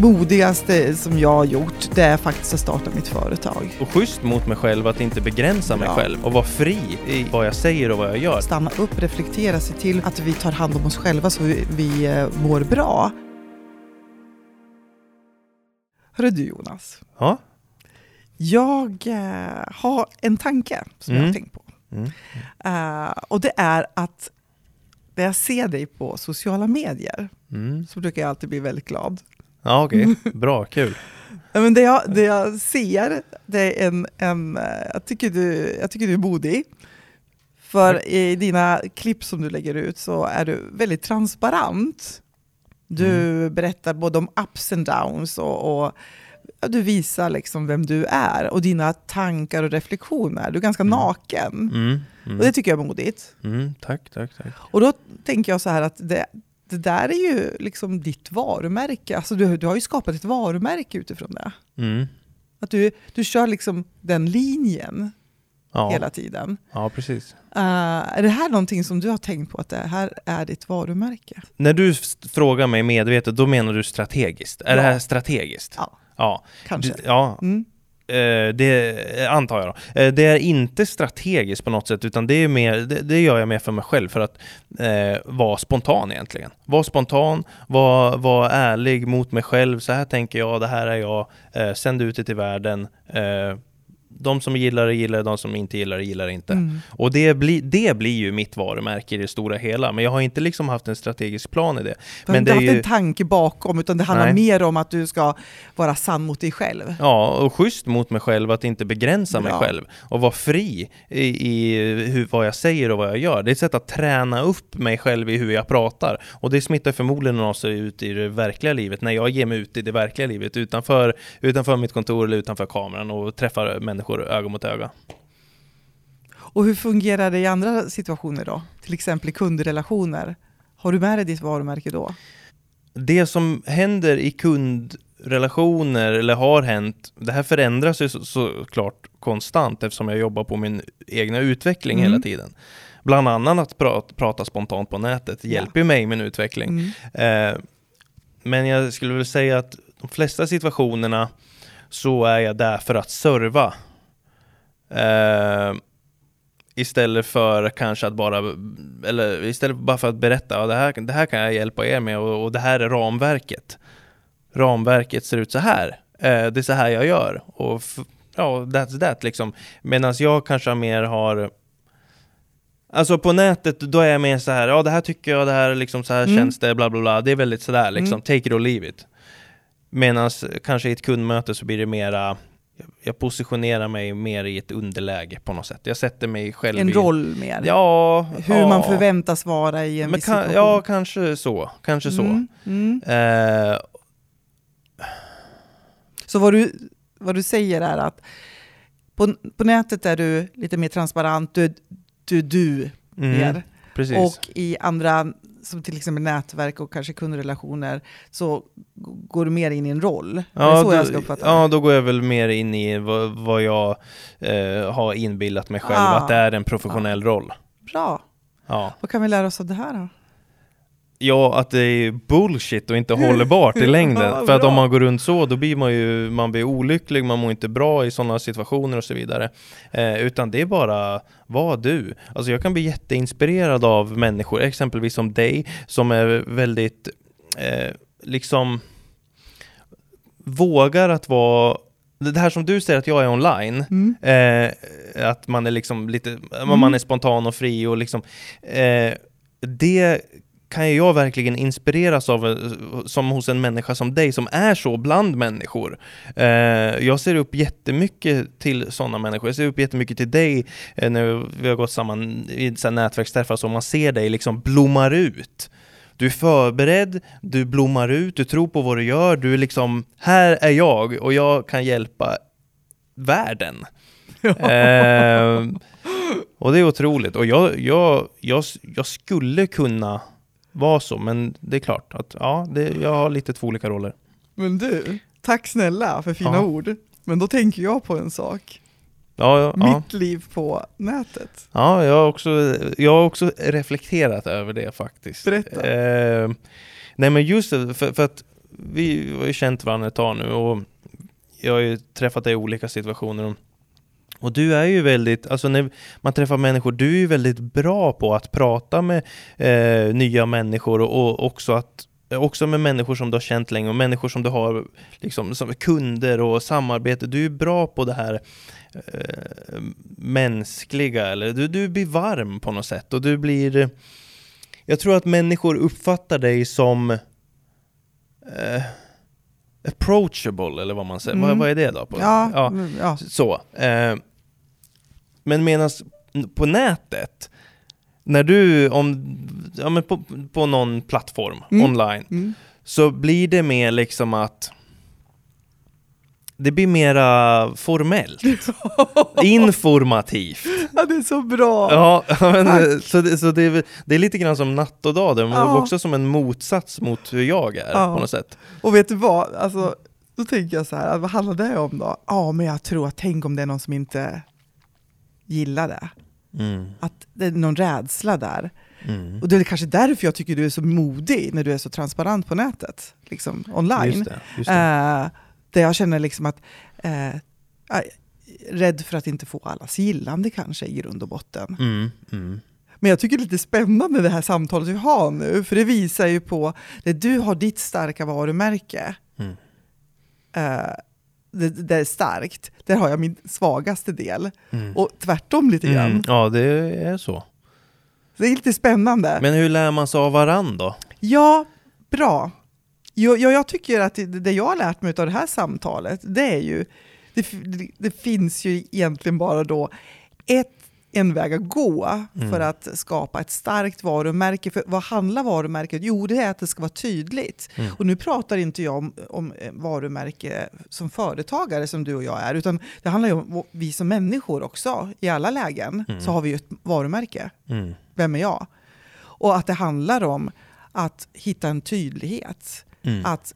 modigaste som jag har gjort, det är faktiskt att starta mitt företag. Och schysst mot mig själv att inte begränsa mig Ja. själv och vara fri i vad jag säger och vad jag gör. Stanna upp, reflektera, se till att vi tar hand om oss själva så vi, vi eh, mår bra. Hörru du Jonas, Ja. jag eh, har en tanke som jag har Mm. tänkt på. Mm. Eh, och det är att när jag ser dig på sociala medier Mm. så brukar jag alltid bli väldigt glad. Ja, okej. Bra, kul. Men det, jag, det jag ser, det är en, en eh, jag, tycker du, jag tycker du är modig. För i dina klipp som du lägger ut så är du väldigt transparent. Du berättar både om ups and downs och, och du visar liksom vem du är och dina tankar och reflektioner. Du är ganska Mm. naken. Mm. Och det Mm. tycker jag är modigt. Mm. Tack, tack, tack. Och då tänker jag så här att det, det där är ju liksom ditt varumärke. Alltså du, du har ju skapat ett varumärke utifrån det. Mm. Att du, du kör liksom den linjen Ja. hela tiden. ja, precis. Uh, är det här någonting som du har tänkt på att det här är ditt varumärke? När du frågar mig medvetet, då menar du strategiskt? Är Ja. det här strategiskt? Ja, Ja. kanske. Det, ja, Mm. Eh, det antar jag då. Eh, det är inte strategiskt på något sätt, utan det, är mer, det, det gör jag mer för mig själv för att eh, vara spontan egentligen. Var spontan, var, var ärlig mot mig själv. Så här tänker jag, det här är jag. Eh, sänd ut det till världen. Eh, de som gillar det gillar det, de som inte gillar det gillar det inte. Mm. Och det, blir det blir ju mitt varumärke i det stora hela. Men jag har inte liksom haft en strategisk plan i det. Du har Men inte det är haft ju- en tanke bakom, utan det handlar Nej. mer om att du ska vara sann mot dig själv. Ja, och schysst mot mig själv att inte begränsa mig Bra. själv och vara fri i, i hur, vad jag säger och vad jag gör. Det är ett sätt att träna upp mig själv i hur jag pratar och det smittar förmodligen också ut i det verkliga livet när jag ger mig ut i det verkliga livet utanför, utanför mitt kontor eller utanför kameran och träffar människor öga mot öga. Och hur fungerar det i andra situationer då? Till exempel i kundrelationer. Har du med dig ditt varumärke då? Det som händer i kundrelationer eller har hänt, det här förändras ju så, såklart konstant eftersom jag jobbar på min egna utveckling Mm. hela tiden. Bland annat att prata, prata spontant på nätet Ja. hjälper ju mig i min utveckling. Mm. Eh, men jag skulle väl säga att de flesta situationerna så är jag där för att serva. Eh, istället för kanske att bara, eller istället bara för att berätta, ja, det, här, det här kan jag hjälpa er med och, och det här är ramverket. Ramverket ser ut så här. Eh, det är så här jag gör. Och ja, that's that liksom. Medan jag kanske mer har Alltså på nätet, då är jag mer så här, ja det här tycker jag, det här liksom så här Mm. känns det, bla bla bla. Det är väldigt sådär liksom, Mm. take it or leave it. Medan kanske i ett kundmöte så blir det mera, jag positionerar mig mer i ett underläge på något sätt. Jag sätter mig själv En i... roll mer. Ja, Hur ja. man förväntas vara i en Men viss kan, situation. Ja, kanske så. Kanske så. Mm, mm. Eh, Så vad du, vad du säger är att på, på nätet är du lite mer transparent, du, du, du mm, mer. precis. Och i andra, som till exempel nätverk och kanske kundrelationer, så går du mer in i en roll. är det så då, jag ska uppfatta ja, då går jag väl mer in i vad, vad jag eh, har inbillat mig själv, Ah. att det är en professionell roll. Bra. Ja. Vad kan vi lära oss av det här då? Ja, att det är bullshit och inte hållbart i längden. Ja, För att om man går runt så, då blir man ju man blir olycklig, man mår inte bra i sådana situationer och så vidare. Eh, utan det är bara, var du. Alltså jag kan bli jätteinspirerad av människor, exempelvis som dig, som är väldigt, eh, liksom, vågar att vara det här som du säger att jag är online, Mm. Eh, att man är liksom lite, man är spontan och fri och liksom eh, Det kan jag verkligen inspireras av eh, som hos en människa som dig som är så bland människor. Eh, jag ser upp jättemycket till sådana människor. Jag ser upp jättemycket till dig eh, när vi har gått samman i så här nätverksträffar så man ser dig liksom blommar ut. Du är förberedd, du blommar ut, du tror på vad du gör, du är liksom, här är jag och jag kan hjälpa världen. Eh, och det är otroligt. Och jag, jag, jag, jag skulle kunna vara så, men det är klart att ja, det, jag har lite två olika roller. Men du, tack snälla för fina Ja. ord. Men då tänker jag på en sak. Ja, ja. Mitt liv på nätet. ja jag, har också, jag har också reflekterat över det faktiskt. Berätta. Eh, nej men just det, för, för att vi har ju känt varandra ett tag nu och jag har ju träffat dig i olika situationer. Och, du är ju väldigt, alltså när man träffar människor, du är ju väldigt bra på att prata med eh, nya människor och, och också att Också med människor som du har känt länge och människor som du har liksom, som kunder och samarbete. Du är bra på det här eh, mänskliga, eller du, du blir varm på något sätt och du blir... Jag tror att människor uppfattar dig som eh, approachable, eller vad man säger. Mm. Vad, vad är det då? På, Ja, ja, ja. så. Eh, men medan på nätet, när du, om, ja, men på, på någon plattform Mm. online, Mm. så blir det mer liksom att det blir mera formellt, informativt. Ja, det är så bra! Ja, men, så, det, så det, är, det är lite grann som natt och dag, men Ja. också som en motsats mot hur jag är Ja. på något sätt. Och vet du vad? Alltså, då tänker jag så här, vad handlar det om då? Ja, men jag tror att tänk om det är någon som inte gillar det. Mm, Att det är någon rädsla där. mm. Och det är kanske därför jag tycker du är så modig när du är så transparent på nätet, liksom online. Just det, just det. Eh, där jag känner liksom att, eh, rädd för att inte få allas gillande kanske i grund och botten. Mm, mm. Men jag tycker det är lite spännande det här samtalet vi har nu, för det visar ju på, när du har ditt starka varumärke, Mm. eh, det, det är starkt, där har jag min svagaste del. Mm. Och tvärtom lite grann. Mm, ja, det är så. Det är lite spännande. Men hur lär man sig av varann då? Ja, bra. Jo, ja, jag tycker att det, det jag har lärt mig av det här samtalet, det är ju, det, det finns ju egentligen bara då ett, en väg att gå Mm. för att skapa ett starkt varumärke. För vad handlar varumärket? Jo, det är att det ska vara tydligt. Mm. Och nu pratar inte jag om, om eh, varumärke som företagare som du och jag är, utan det handlar ju om vi som människor också. I alla lägen Mm. så har vi ju ett varumärke. Mm. Vem är jag? Och att det handlar om att hitta en tydlighet. Mm. Att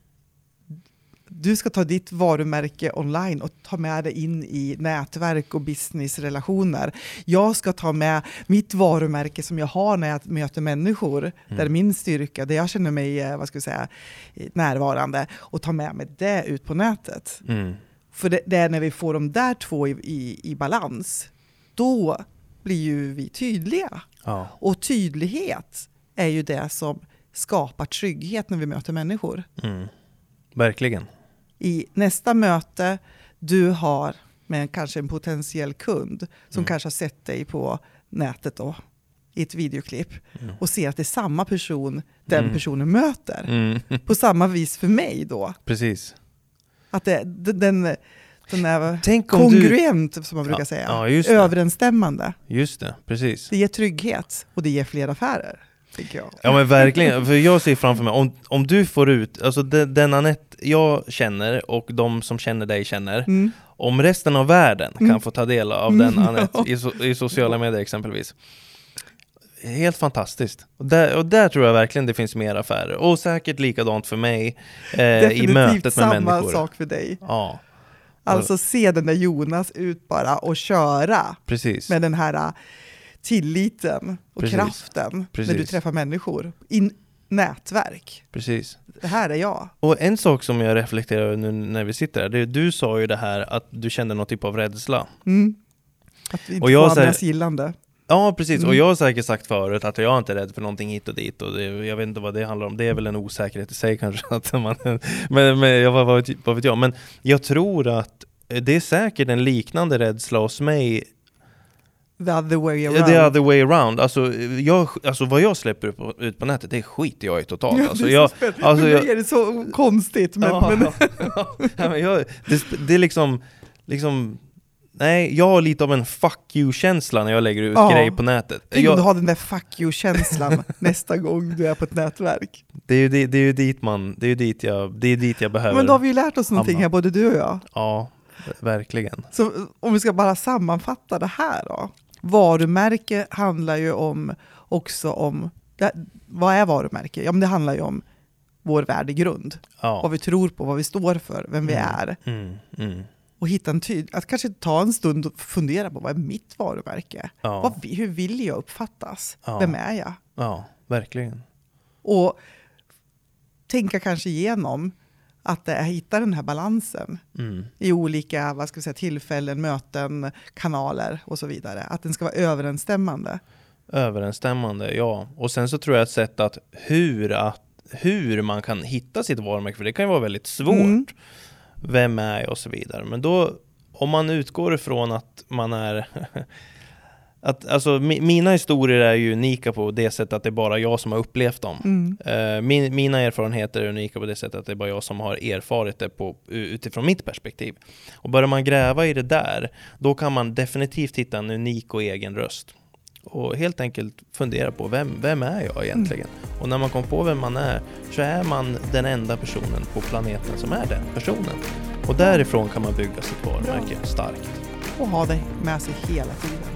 du ska ta ditt varumärke online och ta med det in i nätverk och businessrelationer. Jag ska ta med mitt varumärke som jag har när jag möter människor, där min styrka, där jag känner mig eh, vad ska jag säga, närvarande, och ta med mig det ut på nätet. Mm. För det, det är när vi får de där två i, i, i balans, då blir ju vi tydliga. Ja. Och tydlighet är ju det som skapar trygghet när vi möter människor. Mm. Verkligen. I nästa möte du har med kanske en potentiell kund som Mm. kanske har sett dig på nätet då, i ett videoklipp Mm. och ser att det är samma person den Mm. personen möter. Mm. På samma vis för mig då. Precis. Att det, den, den, är Tänk om du... kongruent som man brukar Ja, säga. ja, just det. Överensstämmande. Just det, precis. Det ger trygghet och det ger fler affärer. Tycker jag. Ja men verkligen, för jag ser framför mig, om, om du får ut, alltså den, den Anette jag känner och de som känner dig känner, Mm. om resten av världen kan Mm. få ta del av Mm, den Anette i, so, i sociala medier exempelvis. Helt fantastiskt. Och där, och där tror jag verkligen det finns mer affärer. Och säkert likadant för mig eh, i Definitivt mötet med samma människor. sak för dig. Ja, Alltså se den där Jonas ut bara och köra precis. med den här tilliten och Precis. kraften när Precis. du träffar människor. I nätverk. precis. Det här är jag. Och en sak som jag reflekterar över nu när vi sitter här, det är, du sa ju det här att du kände någon typ av rädsla. Mm. Att vi inte Och jag får andras gillande. Ja precis, och Mm. jag har säkert sagt förut att jag är inte rädd för någonting hit och dit och det, jag vet inte vad det handlar om, det är väl en osäkerhet i sig kanske att man, men, men jag, vad, vad vet jag, men jag tror att det är säkert en liknande rädsla hos mig The other way around. The other way around, alltså, jag, alltså vad jag släpper ut på, ut på nätet, det skiter jag i totalt Ja, alltså, det är jag, alltså, jag- är det så konstigt. Men, ja, men, ja, men jag, det, är liksom, liksom Nej, jag har lite av en 'fuck you-känsla när jag lägger ut Ja. grejer på nätet. tänk om du har den där fuck you-känslan nästa gång du är på ett nätverk. det, är ju, det, det är ju dit man, det är ju dit jag, det är dit jag behöver Men då har vi ju lärt oss någonting hamna. här, både du och jag. Ja, verkligen. Så om vi ska bara sammanfatta det här då. Varumärke handlar ju om också om, det, vad är varumärke? Ja men det handlar ju om vår värdegrund. Vad Ja. vi tror på, vad vi står för, vem vi Mm. är. Mm, mm. Och hitta en tyd, att kanske ta en stund och fundera på vad är mitt varumärke? Ja. Vad, vi- hur vill jag uppfattas? Ja. Vem är jag? ja, verkligen. Och tänka kanske igenom att eh, hitta den här balansen Mm. i olika vad ska vi säga, tillfällen, möten, kanaler och så vidare. Att den ska vara överensstämmande. Överensstämmande, ja. Och sen så tror jag ett sätt att hur, att hur man kan hitta sitt varumärke, för det kan ju vara väldigt svårt. Mm. Vem är jag och så vidare. Men då, om man utgår ifrån att man är att, alltså, mi, mina historier är ju unika på det sättet att det är bara jag som har upplevt dem. Mm. Eh, min, mina erfarenheter är unika på det sättet att det är bara jag som har erfarit det på, utifrån mitt perspektiv. Och börjar man gräva i det där, då kan man definitivt hitta en unik och egen röst. Och helt enkelt fundera på vem, vem är jag egentligen? Och när man kommer på vem man är, så är man den enda personen på planeten som är den personen. Och därifrån kan man bygga sitt varumärke starkt. Och ha det med sig hela tiden.